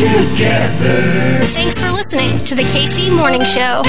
together. Thanks for listening to the KC Morning Show.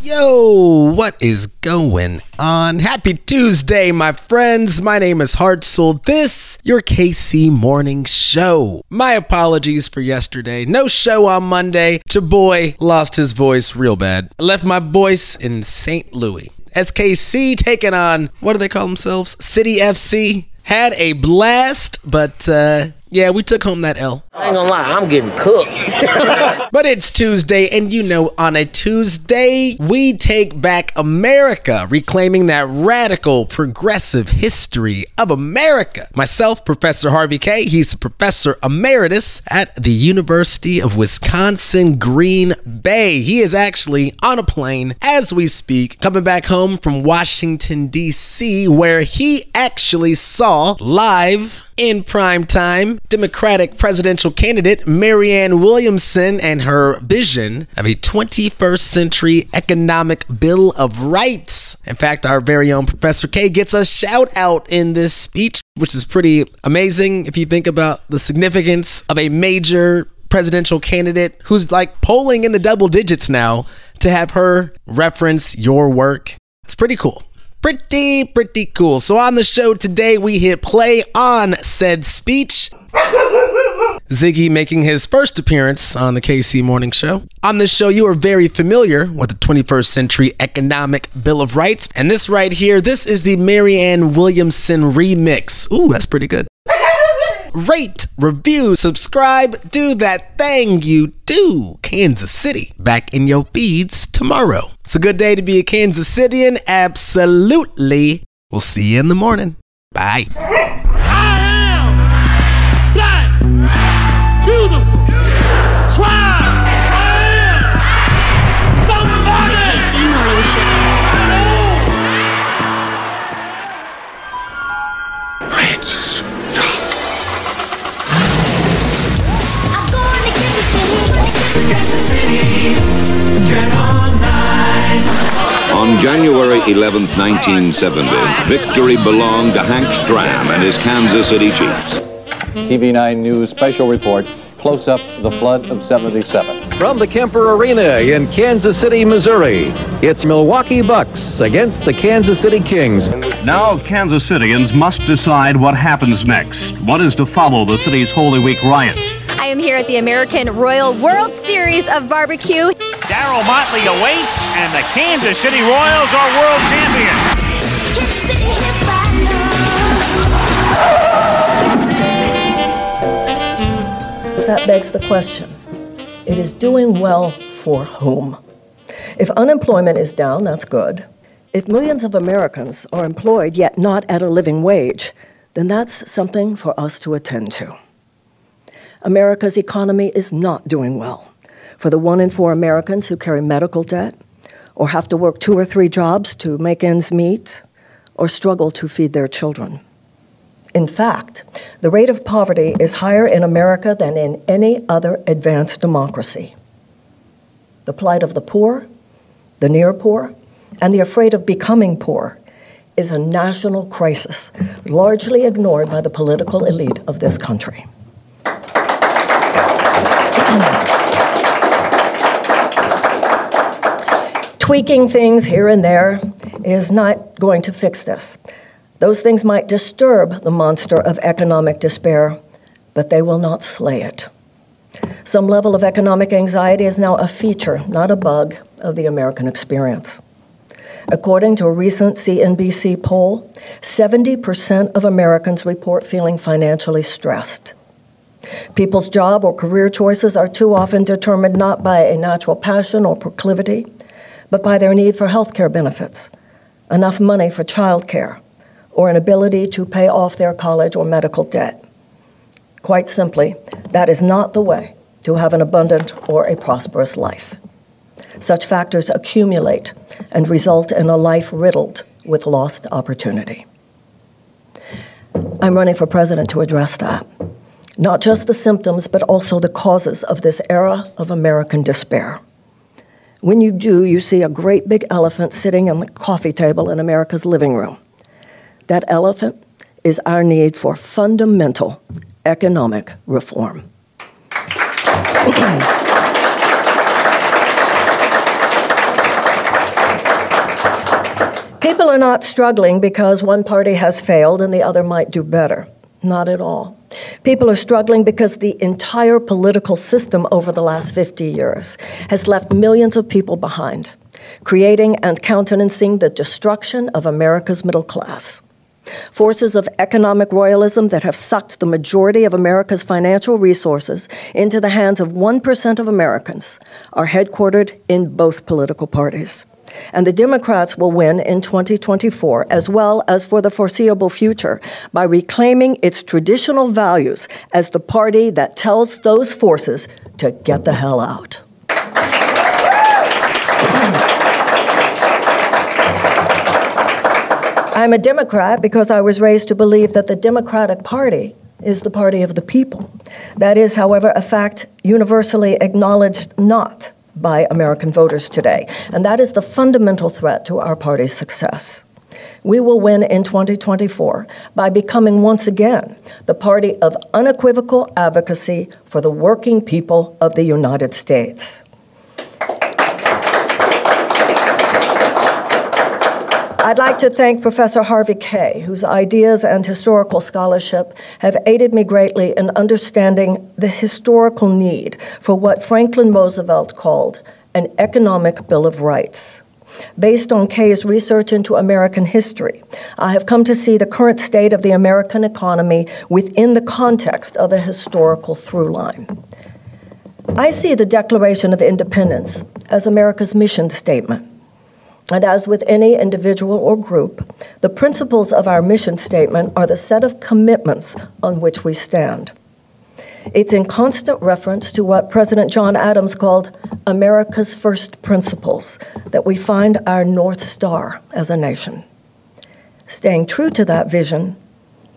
Yo, what is going on? Happy Tuesday, my friends. My name is Hartzell. This, your KC Morning Show. My apologies for yesterday. No show on Monday. Your boy lost his voice real bad. I left my voice in St. Louis. SKC taking on, what do they call themselves? City FC. Had a blast, but uh, yeah, we took home that L. I ain't gonna lie, I'm getting cooked. But it's Tuesday, and you know, on a Tuesday, we take back America, reclaiming that radical, progressive history of America. Myself, Professor Harvey Kaye., he's a professor emeritus at the University of Wisconsin Green Bay. He is actually on a plane as we speak, coming back home from Washington, D.C., where he actually saw live in prime time, Democratic presidential candidate Marianne Williamson and her vision of a 21st century economic bill of rights. In fact, our very own Professor Kaye gets a shout out in this speech, which is pretty amazing if you think about the significance of a major presidential candidate who's like polling in the double digits now to have her reference your work. It's pretty cool. Pretty, pretty cool. So on the show today, we hit play on said speech. Ziggy making his first appearance on the KC Morning Show. On this show, you are very familiar with the 21st Century Economic Bill of Rights. And this right here, this is the Marianne Williamson remix. Ooh, that's pretty good. Rate, review, subscribe, do that thing you do. Kansas City back in your feeds tomorrow. It's a good day to be a Kansas Citian. Absolutely. We'll see you in the morning. Bye. On January 11, 1970, victory belonged to Hank Stram and his Kansas City Chiefs. TV9 News special report, Close Up the Flood of 77. From the Kemper Arena in Kansas City, Missouri, it's Milwaukee Bucks against the Kansas City Kings. Now, Kansas Citians must decide what happens next. What is to follow the city's Holy Week riots? I am here at the American Royal World Series of Barbecue. Darryl Motley awaits, and the Kansas City Royals are world champions. Kansas City hit by love. That begs the question it is doing well for whom? If unemployment is down, that's good. If millions of Americans are employed yet not at a living wage, then that's something for us to attend to. America's economy is not doing well. For the one in four Americans who carry medical debt, or have to work two or three jobs to make ends meet, or struggle to feed their children. In fact, the rate of poverty is higher in America than in any other advanced democracy. The plight of the poor, the near poor, and the afraid of becoming poor is a national crisis, largely ignored by the political elite of this country. Tweaking things here and there is not going to fix this. Those things might disturb the monster of economic despair, but they will not slay it. Some level of economic anxiety is now a feature, not a bug, of the American experience. According to a recent CNBC poll, 70% of Americans report feeling financially stressed. People's job or career choices are too often determined not by a natural passion or proclivity, but by their need for health care benefits, enough money for child care, or an ability to pay off their college or medical debt. Quite simply, that is not the way to have an abundant or a prosperous life. Such factors accumulate and result in a life riddled with lost opportunity. I'm running for president to address that. Not just the symptoms, but also the causes of this era of American despair. When you do, you see a great big elephant sitting on the coffee table in America's living room. That elephant is our need for fundamental economic reform. People are not struggling because one party has failed and the other might do better. Not at all. People are struggling because the entire political system over the last 50 years has left millions of people behind, creating and countenancing the destruction of America's middle class. Forces of economic royalism that have sucked the majority of America's financial resources into the hands of 1% of Americans are headquartered in both political parties. And the Democrats will win in 2024, as well as for the foreseeable future, by reclaiming its traditional values as the party that tells those forces to get the hell out. I'm a Democrat because I was raised to believe that the Democratic Party is the party of the people. That is, however, a fact universally acknowledged not by American voters today. And that is the fundamental threat to our party's success. We will win in 2024 by becoming once again the party of unequivocal advocacy for the working people of the United States. I'd like to thank Professor Harvey Kaye, whose ideas and historical scholarship have aided me greatly in understanding the historical need for what Franklin Roosevelt called an economic Bill of Rights. Based on Kaye's research into American history, I have come to see the current state of the American economy within the context of a historical through line. I see the Declaration of Independence as America's mission statement. And as with any individual or group, the principles of our mission statement are the set of commitments on which we stand. It's in constant reference to what President John Adams called America's first principles that we find our North Star as a nation. Staying true to that vision,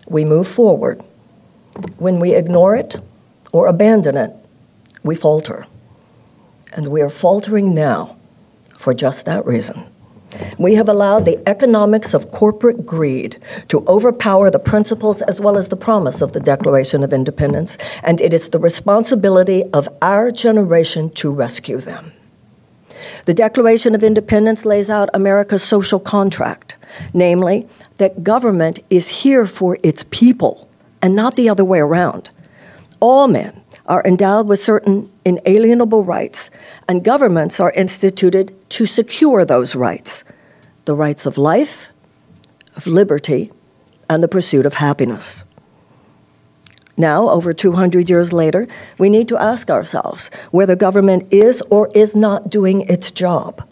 we move forward. When we ignore it or abandon it, we falter. And we are faltering now for just that reason. We have allowed the economics of corporate greed to overpower the principles as well as the promise of the Declaration of Independence, and it is the responsibility of our generation to rescue them. The Declaration of Independence lays out America's social contract, namely, that government is here for its people and not the other way around. All men are endowed with certain inalienable rights, and governments are instituted to secure those rights the rights of life, of liberty, and the pursuit of happiness. Now, over 200 years later, we need to ask ourselves whether government is or is not doing its job.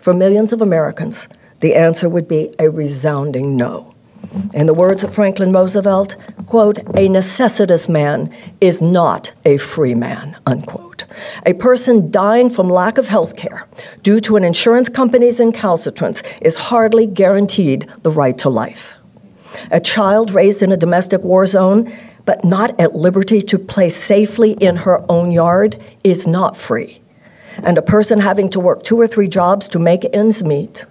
For millions of Americans, the answer would be a resounding no. In the words of Franklin Roosevelt, quote, a necessitous man is not a free man, unquote. A person dying from lack of health care due to an insurance company's incalcitrance is hardly guaranteed the right to life. A child raised in a domestic war zone but not at liberty to play safely in her own yard is not free. And a person having to work two or three jobs to make ends meet,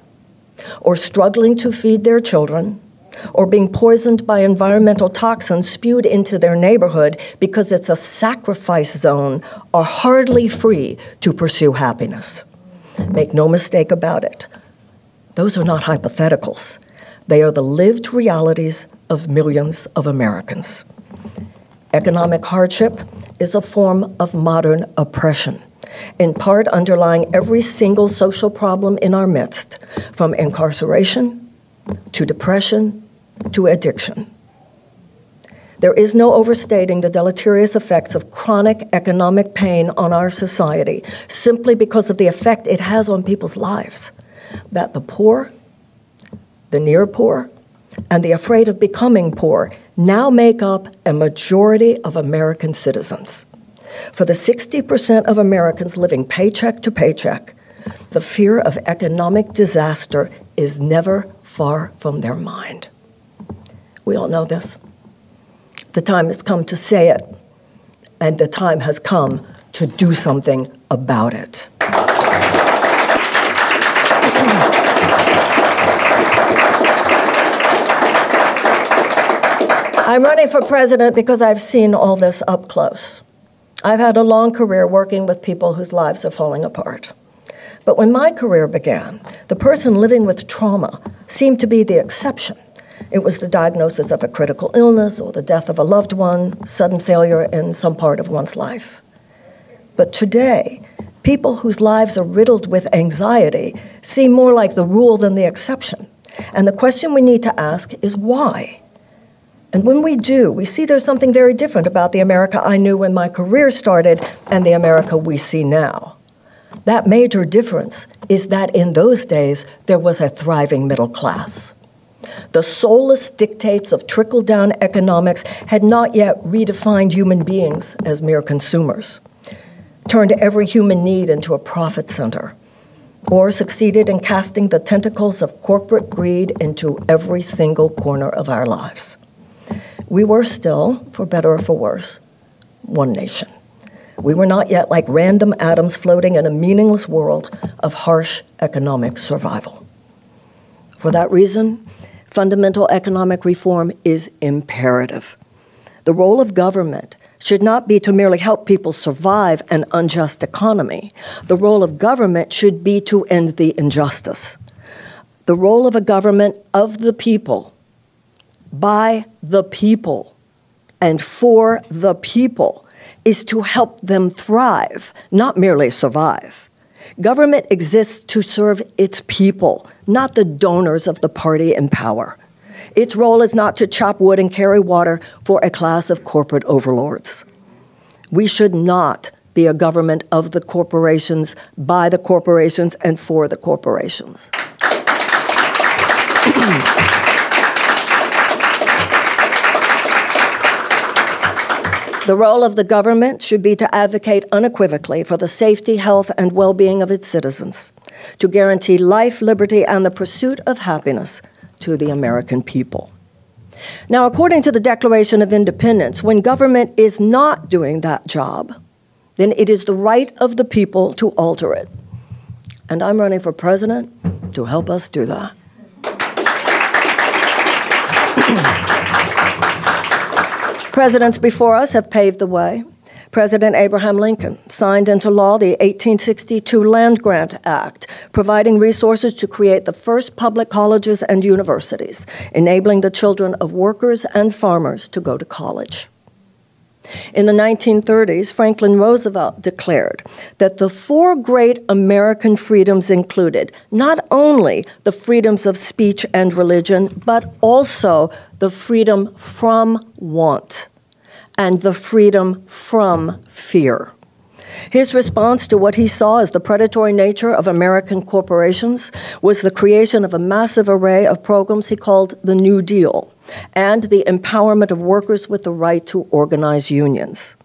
or struggling to feed their children, or being poisoned by environmental toxins spewed into their neighborhood because it's a sacrifice zone are hardly free to pursue happiness. Make no mistake about it. Those are not hypotheticals. They are the lived realities of millions of Americans. Economic hardship is a form of modern oppression, in part underlying every single social problem in our midst, from incarceration to depression to addiction. There is no overstating the deleterious effects of chronic economic pain on our society simply because of the effect it has on people's lives. That the poor, the near poor, and the afraid of becoming poor now make up a majority of American citizens. For the 60% of Americans living paycheck to paycheck, the fear of economic disaster is never far from their mind. We all know this. The time has come to say it, and the time has come to do something about it. I'm running for president because I've seen all this up close. I've had a long career working with people whose lives are falling apart. But when my career began, the person living with trauma seemed to be the exception. It was the diagnosis of a critical illness or the death of a loved one, sudden failure in some part of one's life. But today, people whose lives are riddled with anxiety seem more like the rule than the exception. And the question we need to ask is why? And when we do, we see there's something very different about the America I knew when my career started and the America we see now. That major difference is that in those days there was a thriving middle class. The soulless dictates of trickle down economics had not yet redefined human beings as mere consumers, turned every human need into a profit center, or succeeded in casting the tentacles of corporate greed into every single corner of our lives. We were still, for better or for worse, one nation. We were not yet like random atoms floating in a meaningless world of harsh economic survival. For that reason, fundamental economic reform is imperative. The role of government should not be to merely help people survive an unjust economy. The role of government should be to end the injustice. The role of a government of the people, by the people, and for the people is to help them thrive, not merely survive. Government exists to serve its people, not the donors of the party in power. Its role is not to chop wood and carry water for a class of corporate overlords. We should not be a government of the corporations, by the corporations, and for the corporations. The role of the government should be to advocate unequivocally for the safety, health, and well being of its citizens, to guarantee life, liberty, and the pursuit of happiness to the American people. Now, according to the Declaration of Independence, when government is not doing that job, then it is the right of the people to alter it. And I'm running for president to help us do that. Presidents before us have paved the way. President Abraham Lincoln signed into law the 1862 Land Grant Act, providing resources to create the first public colleges and universities, enabling the children of workers and farmers to go to college. In the 1930s, Franklin Roosevelt declared that the four great American freedoms included not only the freedoms of speech and religion, but also the freedom from want and the freedom from fear. His response to what he saw as the predatory nature of American corporations was the creation of a massive array of programs he called the New Deal and the empowerment of workers with the right to organize unions.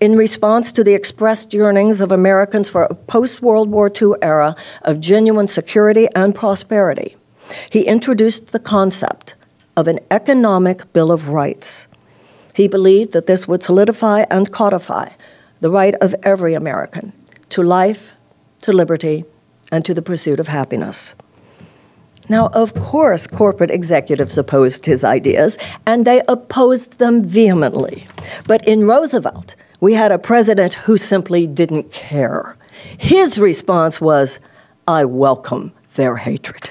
In response to the expressed yearnings of Americans for a post World War II era of genuine security and prosperity, he introduced the concept of an economic Bill of Rights. He believed that this would solidify and codify the right of every American to life, to liberty, and to the pursuit of happiness. Now, of course, corporate executives opposed his ideas, and they opposed them vehemently. But in Roosevelt, we had a president who simply didn't care. His response was, I welcome their hatred.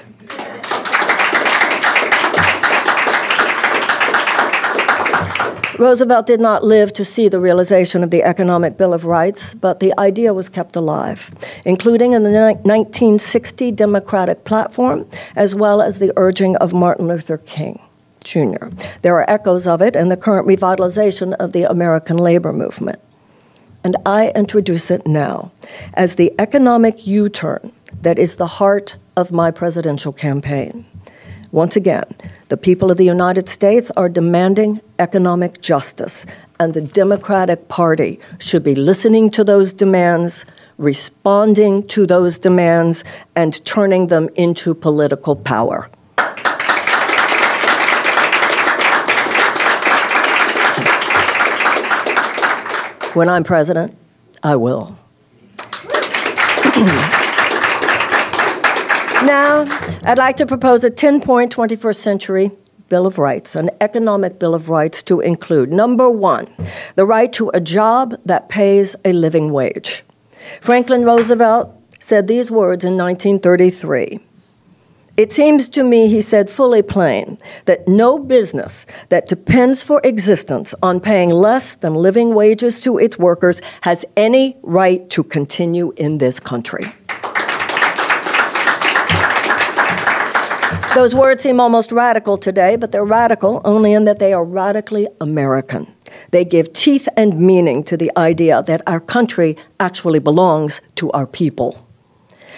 Roosevelt did not live to see the realization of the Economic Bill of Rights, but the idea was kept alive, including in the 1960 Democratic platform, as well as the urging of Martin Luther King. Jr. There are echoes of it in the current revitalization of the American labor movement. And I introduce it now as the economic U turn that is the heart of my presidential campaign. Once again, the people of the United States are demanding economic justice, and the Democratic Party should be listening to those demands, responding to those demands, and turning them into political power. When I'm president, I will. now, I'd like to propose a 10 point 21st century Bill of Rights, an economic Bill of Rights to include number one, the right to a job that pays a living wage. Franklin Roosevelt said these words in 1933. It seems to me, he said fully plain, that no business that depends for existence on paying less than living wages to its workers has any right to continue in this country. Those words seem almost radical today, but they're radical only in that they are radically American. They give teeth and meaning to the idea that our country actually belongs to our people.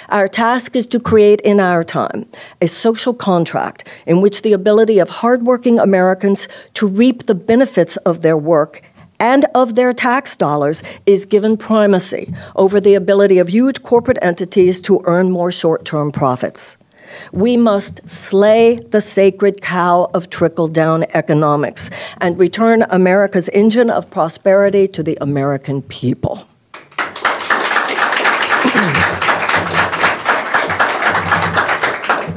Our task is to create in our time a social contract in which the ability of hardworking Americans to reap the benefits of their work and of their tax dollars is given primacy over the ability of huge corporate entities to earn more short term profits. We must slay the sacred cow of trickle down economics and return America's engine of prosperity to the American people.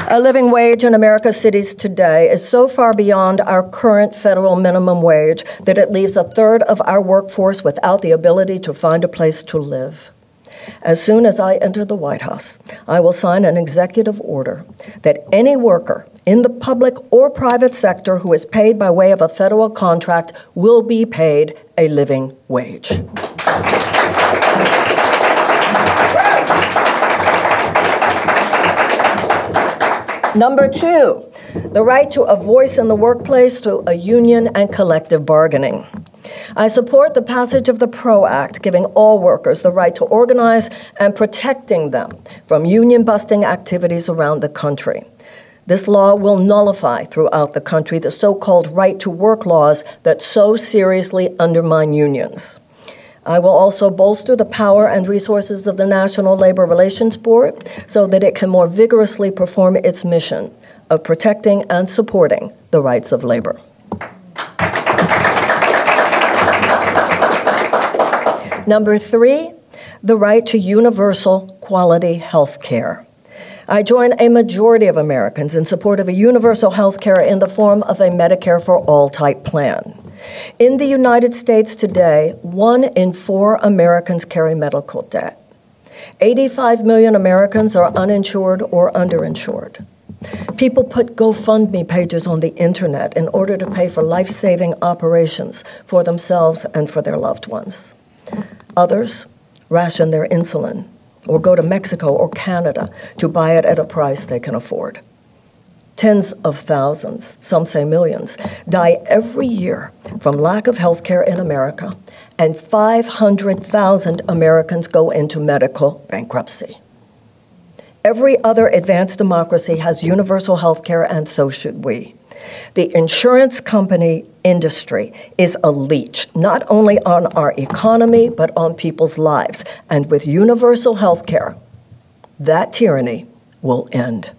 A living wage in America's cities today is so far beyond our current federal minimum wage that it leaves a third of our workforce without the ability to find a place to live. As soon as I enter the White House, I will sign an executive order that any worker in the public or private sector who is paid by way of a federal contract will be paid a living wage. Number two, the right to a voice in the workplace through a union and collective bargaining. I support the passage of the PRO Act, giving all workers the right to organize and protecting them from union busting activities around the country. This law will nullify throughout the country the so called right to work laws that so seriously undermine unions. I will also bolster the power and resources of the National Labor Relations Board so that it can more vigorously perform its mission of protecting and supporting the rights of labor. Number three, the right to universal quality health care. I join a majority of Americans in support of a universal health care in the form of a Medicare for All type plan. In the United States today, one in four Americans carry medical debt. 85 million Americans are uninsured or underinsured. People put GoFundMe pages on the internet in order to pay for life saving operations for themselves and for their loved ones. Others ration their insulin or go to Mexico or Canada to buy it at a price they can afford. Tens of thousands, some say millions, die every year from lack of health care in America, and 500,000 Americans go into medical bankruptcy. Every other advanced democracy has universal health care, and so should we. The insurance company industry is a leech, not only on our economy, but on people's lives. And with universal health care, that tyranny will end.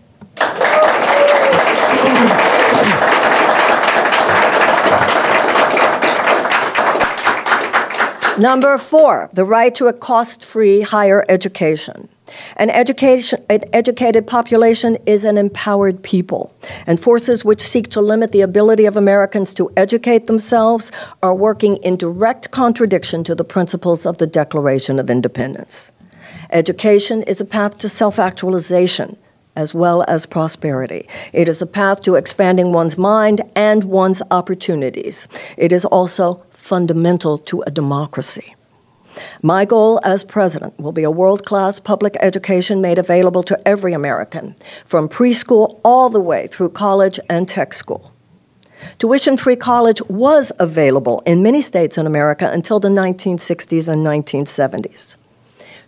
Number four, the right to a cost free higher education. An, education, an educated population is an empowered people, and forces which seek to limit the ability of Americans to educate themselves are working in direct contradiction to the principles of the Declaration of Independence. Education is a path to self actualization as well as prosperity. It is a path to expanding one's mind and one's opportunities. It is also fundamental to a democracy. My goal as president will be a world class public education made available to every American, from preschool all the way through college and tech school. Tuition free college was available in many states in America until the 1960s and 1970s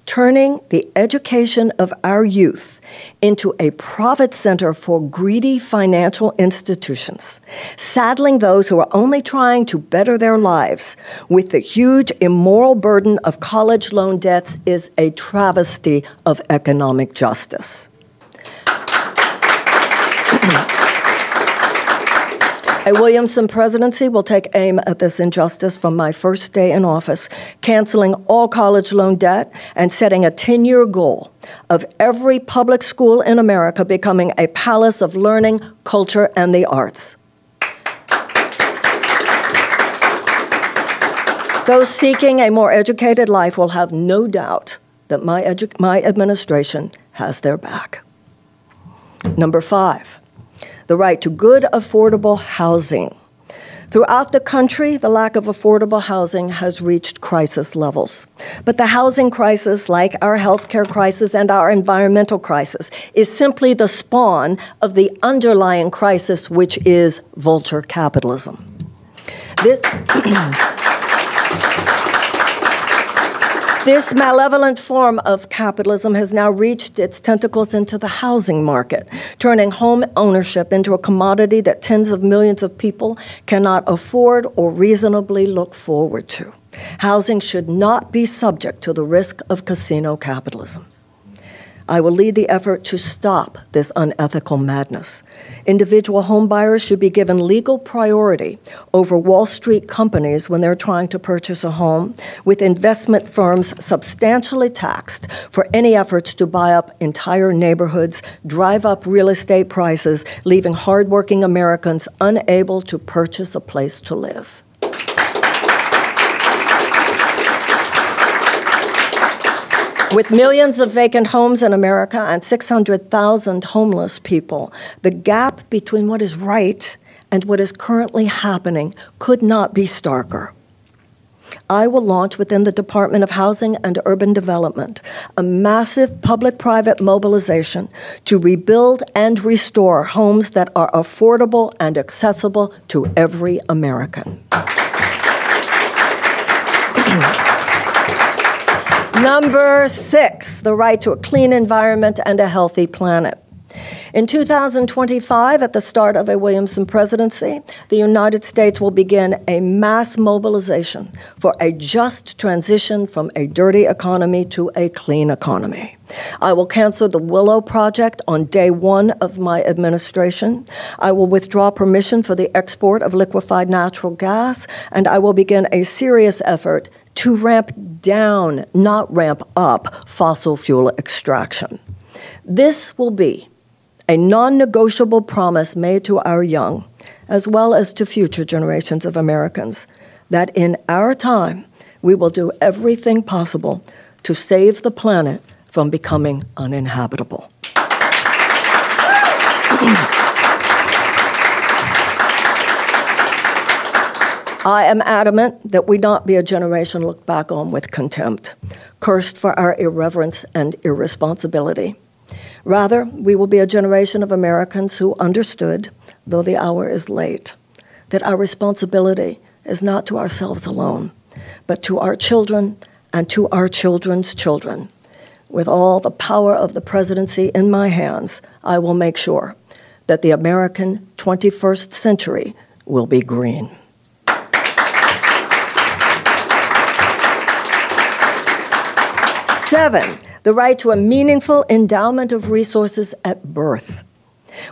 turning the education of our youth into a profit center for greedy financial institutions, saddling those who are only trying to better their lives with the huge immoral burden of college loan debts is a travesty of economic justice. A Williamson presidency will take aim at this injustice from my first day in office, canceling all college loan debt and setting a 10 year goal of every public school in America becoming a palace of learning, culture, and the arts. Those seeking a more educated life will have no doubt that my, my administration has their back. Number five, the right to good, affordable housing. Throughout the country, the lack of affordable housing has reached crisis levels. But the housing crisis, like our healthcare crisis and our environmental crisis, is simply the spawn of the underlying crisis, which is vulture capitalism. This. This malevolent form of capitalism has now reached its tentacles into the housing market, turning home ownership into a commodity that tens of millions of people cannot afford or reasonably look forward to. Housing should not be subject to the risk of casino capitalism. I will lead the effort to stop this unethical madness. Individual homebuyers should be given legal priority over Wall Street companies when they're trying to purchase a home, with investment firms substantially taxed for any efforts to buy up entire neighborhoods, drive up real estate prices, leaving hardworking Americans unable to purchase a place to live. With millions of vacant homes in America and 600,000 homeless people, the gap between what is right and what is currently happening could not be starker. I will launch within the Department of Housing and Urban Development a massive public private mobilization to rebuild and restore homes that are affordable and accessible to every American. Number six, the right to a clean environment and a healthy planet. In 2025, at the start of a Williamson presidency, the United States will begin a mass mobilization for a just transition from a dirty economy to a clean economy. I will cancel the Willow Project on day one of my administration. I will withdraw permission for the export of liquefied natural gas, and I will begin a serious effort to ramp down, not ramp up, fossil fuel extraction. This will be a non negotiable promise made to our young, as well as to future generations of Americans, that in our time we will do everything possible to save the planet from becoming uninhabitable. I am adamant that we not be a generation looked back on with contempt, cursed for our irreverence and irresponsibility. Rather, we will be a generation of Americans who understood, though the hour is late, that our responsibility is not to ourselves alone, but to our children and to our children's children. With all the power of the presidency in my hands, I will make sure that the American 21st century will be green. Seven, the right to a meaningful endowment of resources at birth.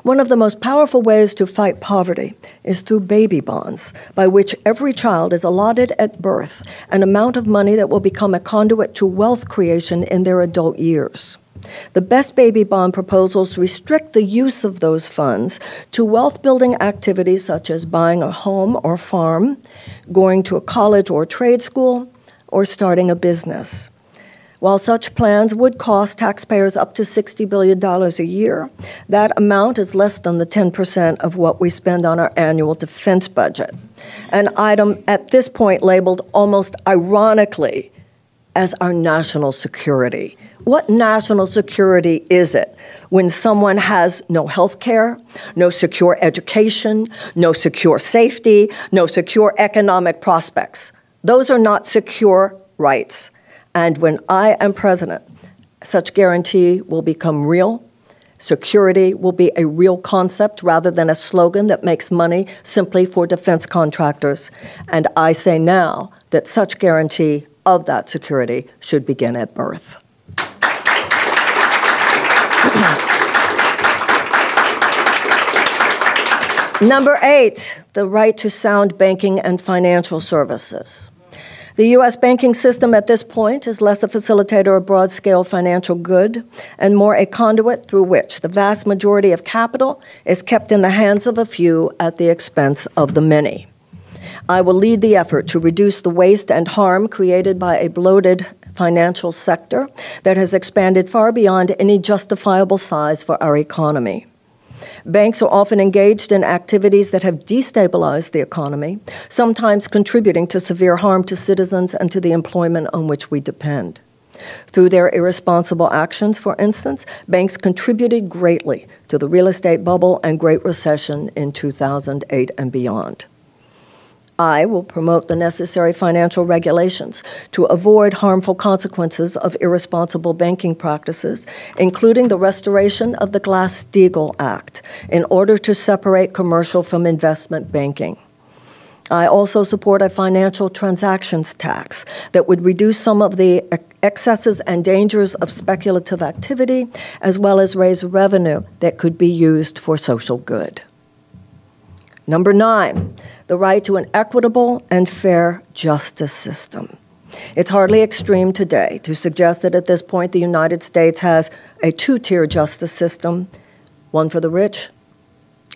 One of the most powerful ways to fight poverty is through baby bonds, by which every child is allotted at birth an amount of money that will become a conduit to wealth creation in their adult years. The best baby bond proposals restrict the use of those funds to wealth building activities such as buying a home or farm, going to a college or trade school, or starting a business. While such plans would cost taxpayers up to $60 billion a year, that amount is less than the 10% of what we spend on our annual defense budget. An item at this point labeled almost ironically as our national security. What national security is it when someone has no health care, no secure education, no secure safety, no secure economic prospects? Those are not secure rights. And when I am president, such guarantee will become real. Security will be a real concept rather than a slogan that makes money simply for defense contractors. And I say now that such guarantee of that security should begin at birth. Number eight, the right to sound banking and financial services. The U.S. banking system at this point is less a facilitator of broad scale financial good and more a conduit through which the vast majority of capital is kept in the hands of a few at the expense of the many. I will lead the effort to reduce the waste and harm created by a bloated financial sector that has expanded far beyond any justifiable size for our economy. Banks are often engaged in activities that have destabilized the economy, sometimes contributing to severe harm to citizens and to the employment on which we depend. Through their irresponsible actions, for instance, banks contributed greatly to the real estate bubble and Great Recession in 2008 and beyond. I will promote the necessary financial regulations to avoid harmful consequences of irresponsible banking practices, including the restoration of the Glass Steagall Act, in order to separate commercial from investment banking. I also support a financial transactions tax that would reduce some of the excesses and dangers of speculative activity, as well as raise revenue that could be used for social good. Number nine, the right to an equitable and fair justice system. It's hardly extreme today to suggest that at this point the United States has a two tier justice system one for the rich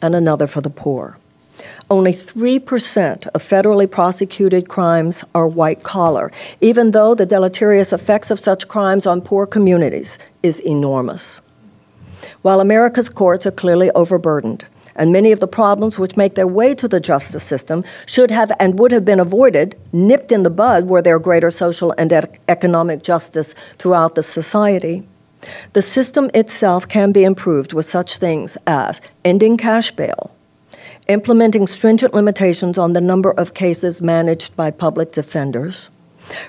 and another for the poor. Only 3% of federally prosecuted crimes are white collar, even though the deleterious effects of such crimes on poor communities is enormous. While America's courts are clearly overburdened, and many of the problems which make their way to the justice system should have and would have been avoided, nipped in the bud, were there greater social and economic justice throughout the society. The system itself can be improved with such things as ending cash bail, implementing stringent limitations on the number of cases managed by public defenders,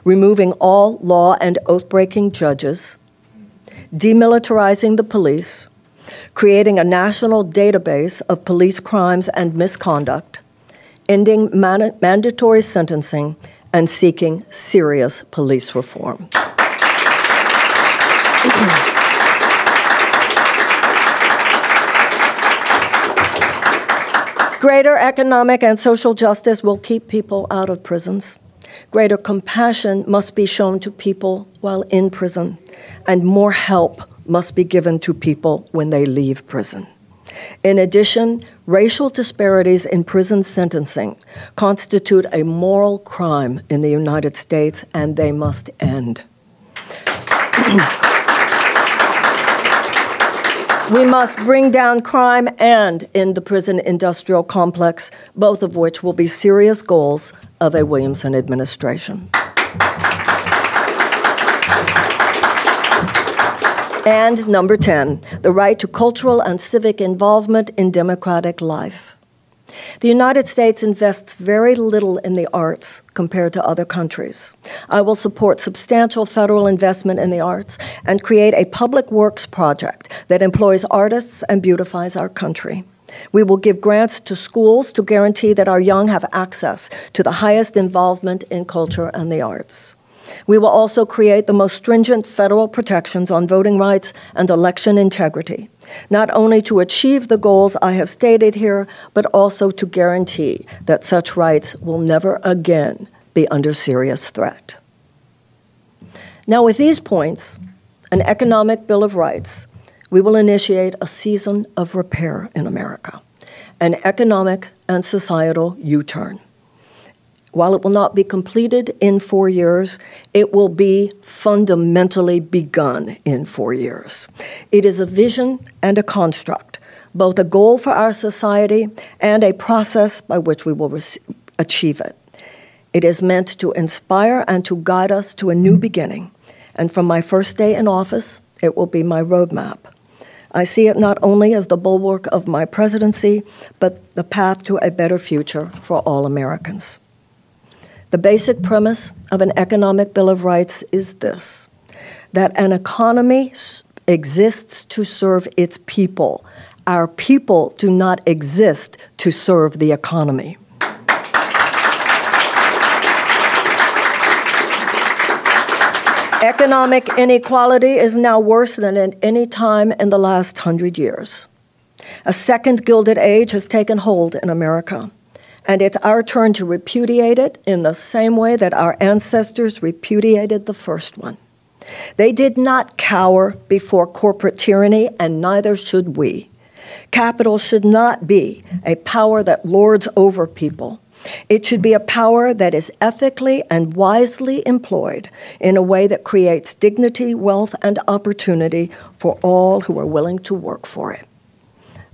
removing all law and oath breaking judges, demilitarizing the police, creating a national database of police crimes and misconduct, ending man- mandatory sentencing, and seeking serious police reform. Greater economic and social justice will keep people out of prisons. Greater compassion must be shown to people while in prison, and more help must be given to people when they leave prison. In addition, racial disparities in prison sentencing constitute a moral crime in the United States, and they must end. We must bring down crime and end the prison industrial complex, both of which will be serious goals of a Williamson administration. And number 10, the right to cultural and civic involvement in democratic life. The United States invests very little in the arts compared to other countries. I will support substantial federal investment in the arts and create a public works project that employs artists and beautifies our country. We will give grants to schools to guarantee that our young have access to the highest involvement in culture and the arts. We will also create the most stringent federal protections on voting rights and election integrity, not only to achieve the goals I have stated here, but also to guarantee that such rights will never again be under serious threat. Now, with these points, an economic Bill of Rights, we will initiate a season of repair in America, an economic and societal U turn. While it will not be completed in four years, it will be fundamentally begun in four years. It is a vision and a construct, both a goal for our society and a process by which we will re- achieve it. It is meant to inspire and to guide us to a new beginning. And from my first day in office, it will be my roadmap. I see it not only as the bulwark of my presidency, but the path to a better future for all Americans. The basic premise of an economic Bill of Rights is this that an economy exists to serve its people. Our people do not exist to serve the economy. Economic inequality is now worse than at any time in the last hundred years. A second Gilded Age has taken hold in America. And it's our turn to repudiate it in the same way that our ancestors repudiated the first one. They did not cower before corporate tyranny, and neither should we. Capital should not be a power that lords over people, It should be a power that is ethically and wisely employed in a way that creates dignity, wealth, and opportunity for all who are willing to work for it.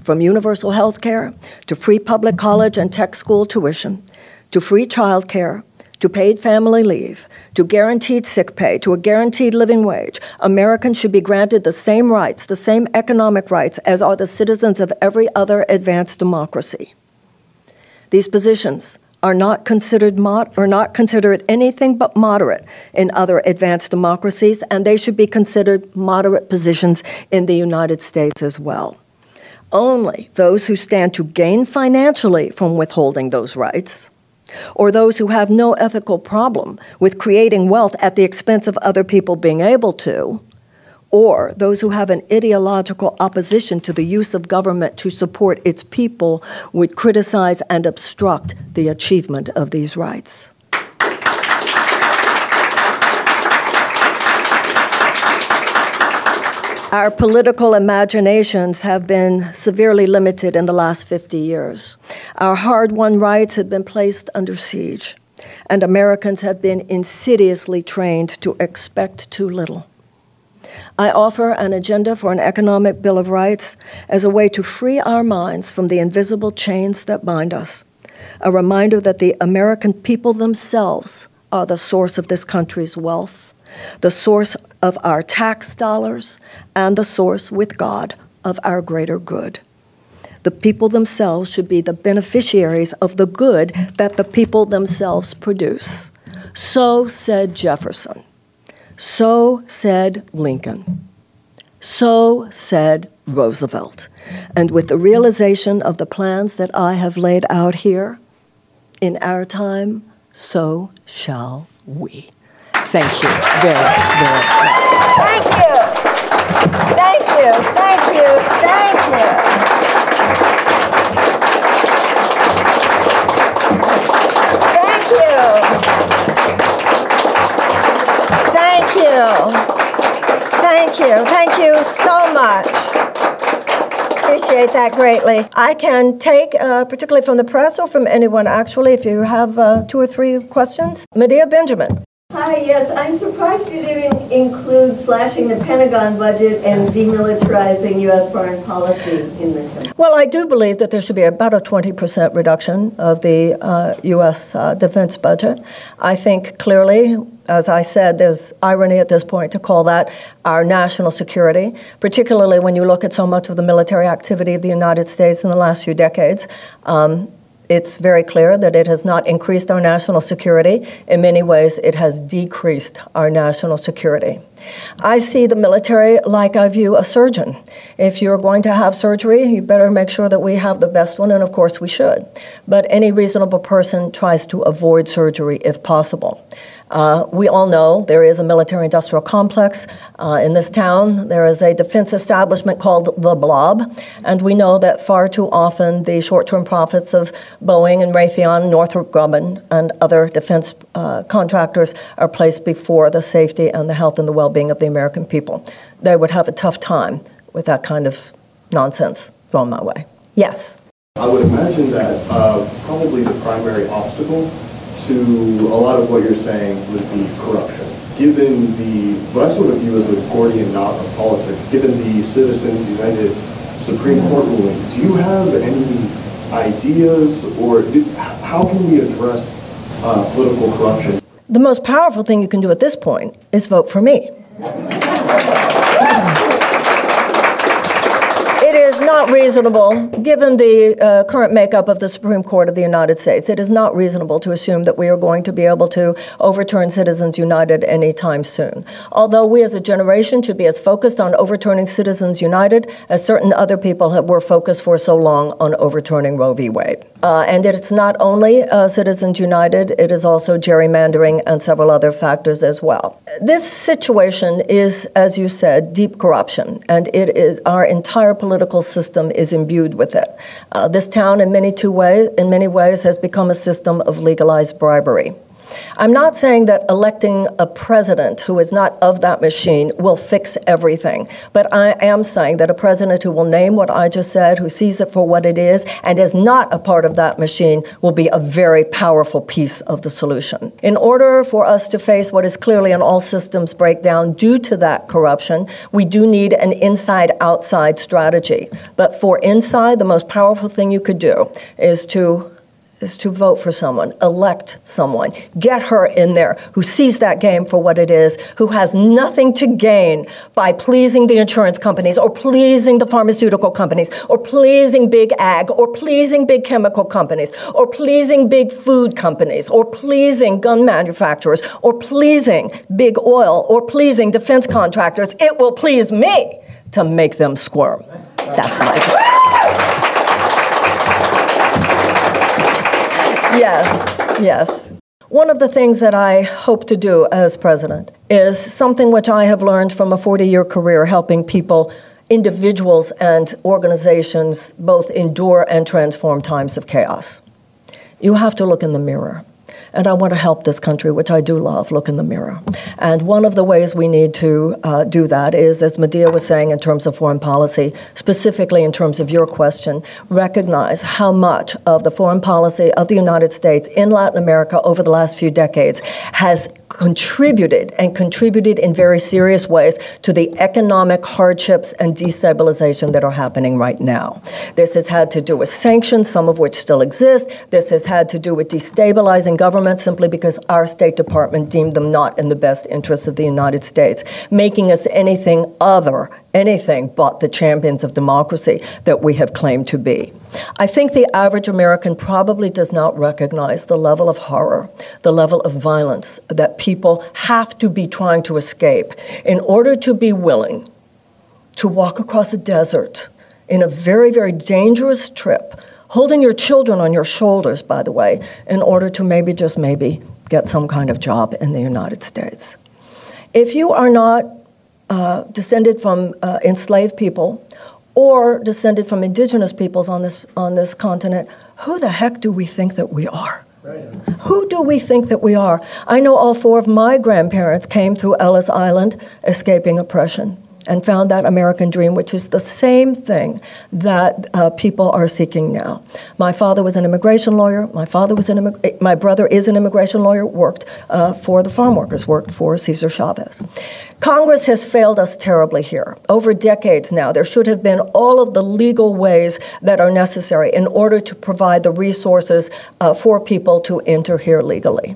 From universal health care to free public college and tech school tuition, to free child care, to paid family leave, to guaranteed sick pay, to a guaranteed living wage, Americans should be granted the same rights, the same economic rights as are the citizens of every other advanced democracy. These positions are not considered mod- are not considered anything but moderate in other advanced democracies, and they should be considered moderate positions in the United States as well. Only those who stand to gain financially from withholding those rights, or those who have no ethical problem with creating wealth at the expense of other people being able to, or those who have an ideological opposition to the use of government to support its people would criticize and obstruct the achievement of these rights. Our political imaginations have been severely limited in the last 50 years. Our hard won rights have been placed under siege, and Americans have been insidiously trained to expect too little. I offer an agenda for an economic Bill of Rights as a way to free our minds from the invisible chains that bind us, a reminder that the American people themselves are the source of this country's wealth, the source of our tax dollars, and the source with God of our greater good. The people themselves should be the beneficiaries of the good that the people themselves produce. So said Jefferson. So said Lincoln. So said Roosevelt. And with the realization of the plans that I have laid out here, in our time, so shall we. Thank you very, very much. Thank you. Thank you. Thank you. Thank you. Thank you. Thank you. Thank you. Thank you so much. Appreciate that greatly. I can take, uh, particularly from the press or from anyone actually, if you have uh, two or three questions. Medea Benjamin. Hi, yes, I'm surprised you didn't include slashing the Pentagon budget and demilitarizing U.S. foreign policy in the. Well, I do believe that there should be about a 20% reduction of the uh, U.S. Uh, defense budget. I think clearly, as I said, there's irony at this point to call that our national security, particularly when you look at so much of the military activity of the United States in the last few decades. Um, it's very clear that it has not increased our national security. In many ways, it has decreased our national security. I see the military like I view a surgeon. If you're going to have surgery, you better make sure that we have the best one, and of course we should. But any reasonable person tries to avoid surgery if possible. Uh, we all know there is a military industrial complex uh, in this town. There is a defense establishment called the Blob, and we know that far too often the short term profits of Boeing and Raytheon, Northrop Grumman, and other defense uh, contractors are placed before the safety and the health and the well being of the American people. They would have a tough time with that kind of nonsense thrown my way. Yes. I would imagine that uh, probably the primary obstacle to a lot of what you're saying would be corruption. Given the, what I sort of view as the Gordian knot of politics, given the Citizens United Supreme Court ruling, do you have any ideas or do, how can we address uh, political corruption? The most powerful thing you can do at this point is vote for me. Is not reasonable, given the uh, current makeup of the Supreme Court of the United States, it is not reasonable to assume that we are going to be able to overturn Citizens United anytime soon. Although we as a generation should be as focused on overturning Citizens United as certain other people have, were focused for so long on overturning Roe v. Wade. Uh, and it's not only uh, Citizens United, it is also gerrymandering and several other factors as well. This situation is, as you said, deep corruption, and it is our entire political system is imbued with it. Uh, this town, in many two ways, in many ways, has become a system of legalized bribery. I'm not saying that electing a president who is not of that machine will fix everything, but I am saying that a president who will name what I just said, who sees it for what it is, and is not a part of that machine will be a very powerful piece of the solution. In order for us to face what is clearly an all systems breakdown due to that corruption, we do need an inside outside strategy. But for inside, the most powerful thing you could do is to is to vote for someone, elect someone, get her in there who sees that game for what it is, who has nothing to gain by pleasing the insurance companies or pleasing the pharmaceutical companies or pleasing big ag or pleasing big chemical companies or pleasing big food companies or pleasing gun manufacturers or pleasing big oil or pleasing defense contractors. It will please me to make them squirm. That's my Yes, yes. One of the things that I hope to do as president is something which I have learned from a 40 year career helping people, individuals, and organizations both endure and transform times of chaos. You have to look in the mirror. And I want to help this country, which I do love, look in the mirror. And one of the ways we need to uh, do that is, as Medea was saying, in terms of foreign policy, specifically in terms of your question, recognize how much of the foreign policy of the United States in Latin America over the last few decades has contributed and contributed in very serious ways to the economic hardships and destabilization that are happening right now. This has had to do with sanctions, some of which still exist. This has had to do with destabilizing governments simply because our State Department deemed them not in the best interests of the United States, making us anything other anything but the champions of democracy that we have claimed to be. I think the average American probably does not recognize the level of horror, the level of violence that people have to be trying to escape in order to be willing to walk across a desert in a very, very dangerous trip, holding your children on your shoulders, by the way, in order to maybe, just maybe, get some kind of job in the United States. If you are not uh, descended from uh, enslaved people or descended from indigenous peoples on this, on this continent, who the heck do we think that we are? Who do we think that we are? I know all four of my grandparents came through Ellis Island escaping oppression and found that American dream, which is the same thing that uh, people are seeking now. My father was an immigration lawyer. My father was an immig- my brother is an immigration lawyer. Worked uh, for the farm workers. Worked for Cesar Chavez. Congress has failed us terribly here over decades now. There should have been all of the legal ways that are necessary in order to provide the resources uh, for people to enter here legally.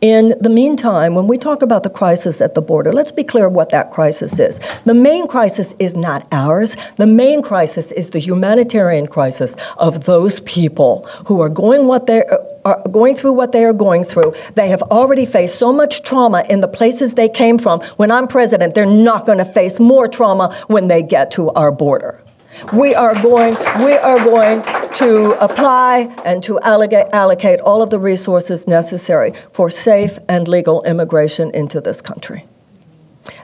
In the meantime, when we talk about the crisis at the border, let's be clear what that crisis is. The main crisis is not ours. The main crisis is the humanitarian crisis of those people who are going what they are going through what they are going through. They have already faced so much trauma in the places they came from. When I'm president, they're not going to face more trauma when they get to our border. We are going, we are going to apply and to allocate, allocate all of the resources necessary for safe and legal immigration into this country.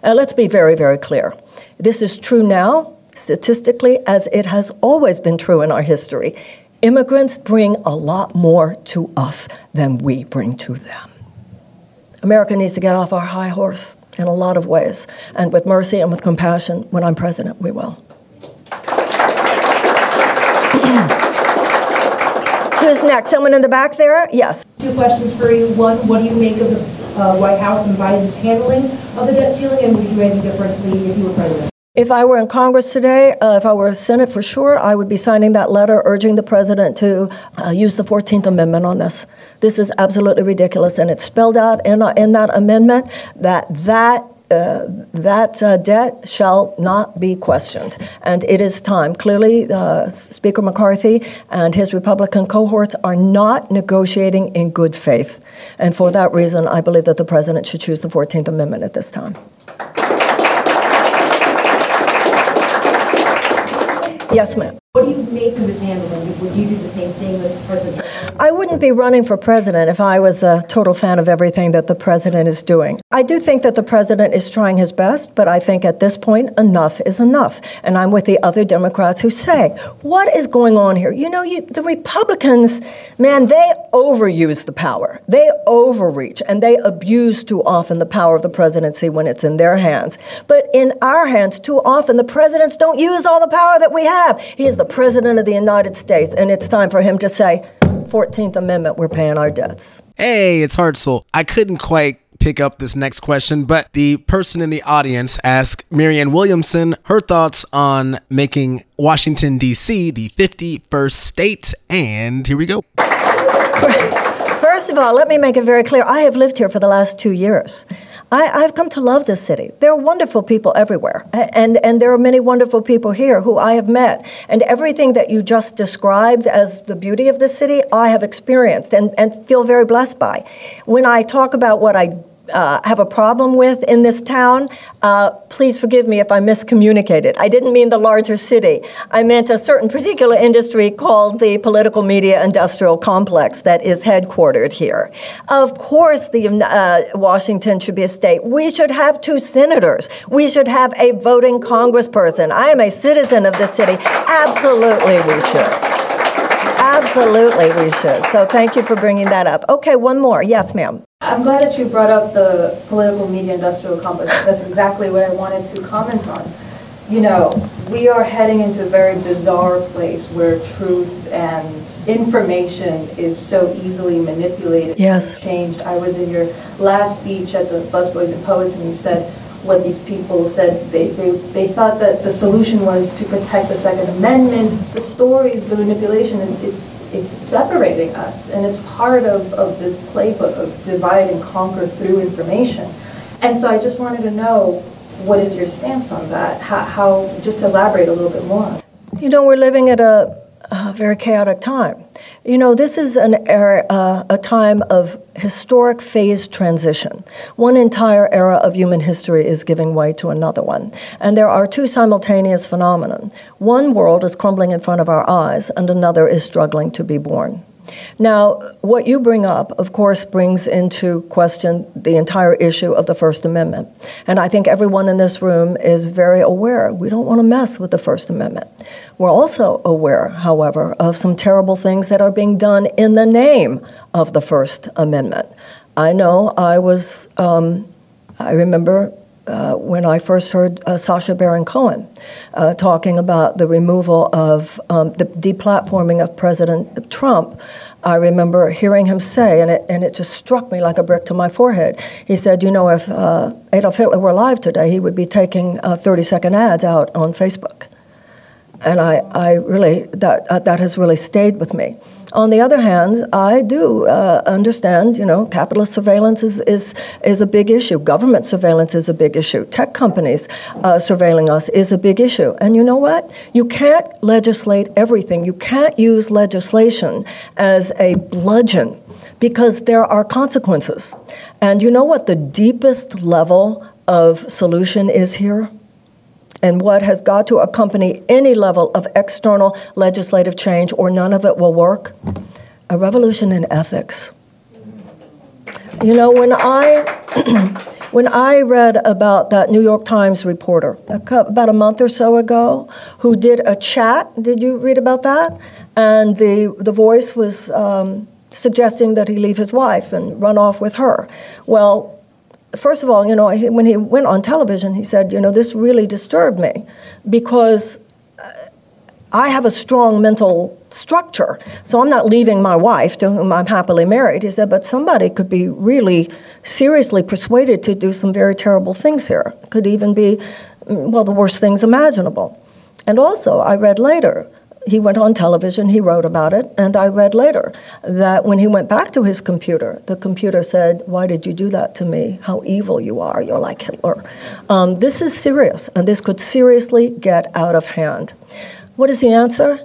And let's be very, very clear. This is true now, statistically, as it has always been true in our history. Immigrants bring a lot more to us than we bring to them. America needs to get off our high horse in a lot of ways. And with mercy and with compassion, when I'm president, we will. Who's next? Someone in the back there? Yes. Two questions for you. One, what do you make of the uh, White House and Biden's handling of the debt ceiling, and would you do anything differently if you were president? If I were in Congress today, uh, if I were a Senate for sure, I would be signing that letter urging the president to uh, use the 14th Amendment on this. This is absolutely ridiculous, and it's spelled out in, uh, in that amendment that that uh, that uh, debt shall not be questioned. And it is time. Clearly, uh, Speaker McCarthy and his Republican cohorts are not negotiating in good faith. And for that reason, I believe that the president should choose the 14th Amendment at this time. Yes, ma'am. What do you make of his handling? Would you do the same thing with President? I wouldn't be running for president if I was a total fan of everything that the president is doing. I do think that the president is trying his best, but I think at this point, enough is enough. And I'm with the other Democrats who say, what is going on here? You know, you, the Republicans, man, they overuse the power, they overreach, and they abuse too often the power of the presidency when it's in their hands. But in our hands, too often, the presidents don't use all the power that we have. He is the president of the United States, and it's time for him to say, 14th Amendment, we're paying our debts. Hey, it's Hartzell. I couldn't quite pick up this next question, but the person in the audience asked Marianne Williamson her thoughts on making Washington, D.C. the 51st state. And here we go. First of all, let me make it very clear I have lived here for the last two years. I, have come to love this city. There are wonderful people everywhere, and, and there are many wonderful people here who I have met. And everything that you just described as the beauty of the city, I have experienced and, and feel very blessed by. When I talk about what I uh, have a problem with in this town, uh, please forgive me if I miscommunicated. I didn't mean the larger city. I meant a certain particular industry called the political media industrial complex that is headquartered here. Of course, the uh, Washington should be a state. We should have two senators. We should have a voting congressperson. I am a citizen of the city. Absolutely, we should. Absolutely, we should. So thank you for bringing that up. Okay, one more. Yes, ma'am. I'm glad that you brought up the political media industrial complex. That's exactly what I wanted to comment on. You know, we are heading into a very bizarre place where truth and information is so easily manipulated yes. changed. I was in your last speech at the Busboys and Poets, and you said what these people said. They, they, they thought that the solution was to protect the Second Amendment. The stories, the manipulation, is it's, it's separating us, and it's part of, of this playbook of divide and conquer through information. And so I just wanted to know, what is your stance on that? How, how just to elaborate a little bit more. You know, we're living at a a very chaotic time. You know, this is an era, uh, a time of historic phase transition. One entire era of human history is giving way to another one. And there are two simultaneous phenomena. One world is crumbling in front of our eyes, and another is struggling to be born. Now, what you bring up, of course, brings into question the entire issue of the First Amendment. And I think everyone in this room is very aware we don't want to mess with the First Amendment. We're also aware, however, of some terrible things that are being done in the name of the First Amendment. I know I was, um, I remember uh, when I first heard uh, Sacha Baron Cohen uh, talking about the removal of um, the deplatforming of President Trump. I remember hearing him say, and it, and it just struck me like a brick to my forehead. He said, You know, if uh, Adolf Hitler were alive today, he would be taking uh, 30 second ads out on Facebook. And I, I really, that, that has really stayed with me. On the other hand, I do uh, understand, you know, capitalist surveillance is, is, is a big issue. Government surveillance is a big issue. Tech companies uh, surveilling us is a big issue. And you know what? You can't legislate everything. You can't use legislation as a bludgeon because there are consequences. And you know what the deepest level of solution is here? And what has got to accompany any level of external legislative change, or none of it will work? A revolution in ethics. You know, when I when I read about that New York Times reporter about a month or so ago who did a chat, did you read about that? And the the voice was um, suggesting that he leave his wife and run off with her. Well, first of all, you know, when he went on television, he said, you know, this really disturbed me because uh, I have a strong mental structure. So I'm not leaving my wife, to whom I'm happily married. He said, but somebody could be really seriously persuaded to do some very terrible things here. Could even be, mm, well, the worst things imaginable. And also, I read later he went on television, he wrote about it, and I read later that when he went back to his computer, the computer said, Why did you do that to me? How evil you are. You're like Hitler. Um, this is serious, and this could seriously get out of hand. What is the answer?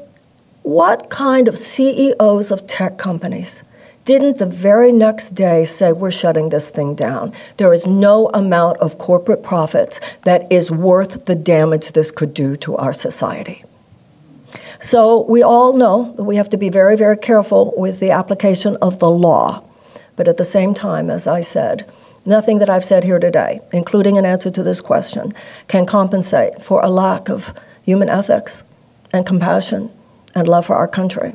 What kind of CEOs of tech companies didn't the very next day say, We're shutting this thing down? There is no amount of corporate profits that is worth the damage this could do to our society. So we all know that we have to be very, very careful with the application of the law. But at the same time, as I said, nothing that I've said here today, including an answer to this question, can compensate for a lack of human ethics and compassion and love for our country.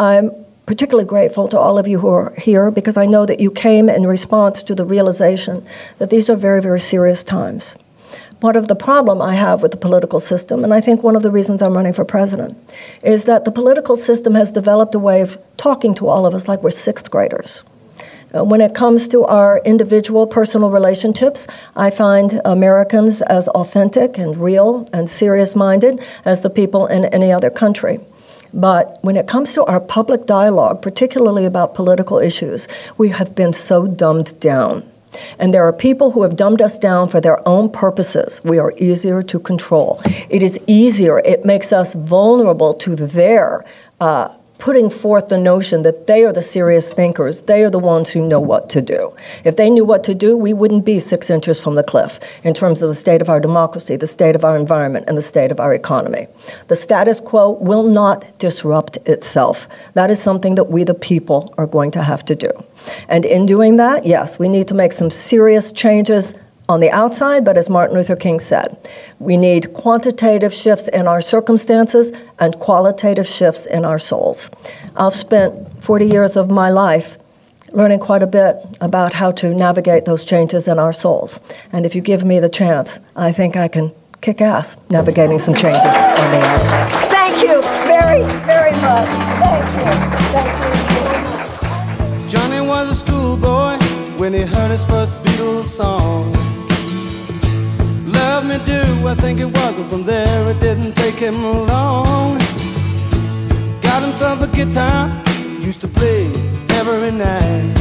I'm particularly grateful to all of you who are here because I know that you came in response to the realization that these are very, very serious times. Part of the problem I have with the political system, and I think one of the reasons I'm running for president, is that the political system has developed a way of talking to all of us like we're sixth graders. Uh, when it comes to our individual personal relationships, I find Americans as authentic and real and serious minded as the people in any other country. But when it comes to our public dialogue, particularly about political issues, we have been so dumbed down. And there are people who have dumbed us down for their own purposes. We are easier to control. It is easier, it makes us vulnerable to their uh, putting forth the notion that they are the serious thinkers, they are the ones who know what to do. If they knew what to do, we wouldn't be six inches from the cliff in terms of the state of our democracy, the state of our environment, and the state of our economy. The status quo will not disrupt itself. That is something that we, the people, are going to have to do. And in doing that, yes, we need to make some serious changes on the outside, but as Martin Luther King said, we need quantitative shifts in our circumstances and qualitative shifts in our souls. I've spent 40 years of my life learning quite a bit about how to navigate those changes in our souls. And if you give me the chance, I think I can kick ass navigating some changes on the outside. Thank you very, very much. Thank you. Thank you. Johnny was a schoolboy when he heard his first Beatles song. Me do, I think it was, and from there it didn't take him long. Got himself a guitar, used to play every night.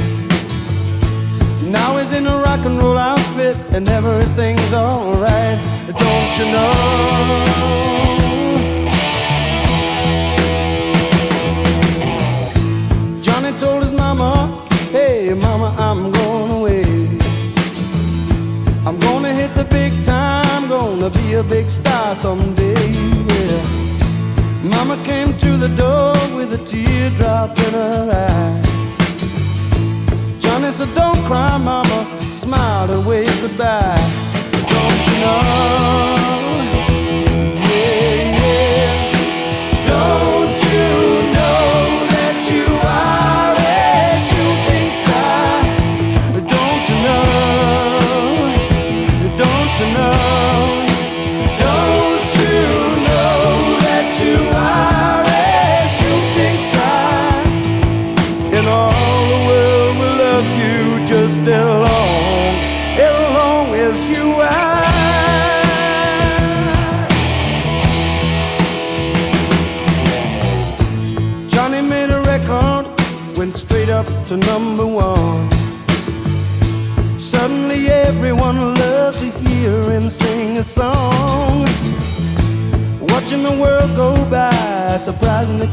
Now he's in a rock and roll outfit, and everything's alright. Don't you know? Johnny told his mama, Hey, mama, I'm going gonna be a big star someday. Yeah. Mama came to the door with a teardrop in her eye. Johnny said, Don't cry, mama, smiled and waved goodbye. Don't you know?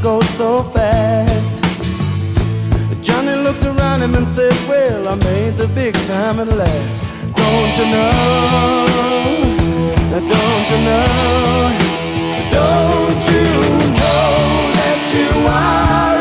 Goes so fast. Johnny looked around him and said, Well, I made the big time at last. Don't you know? Don't you know? Don't you know that you are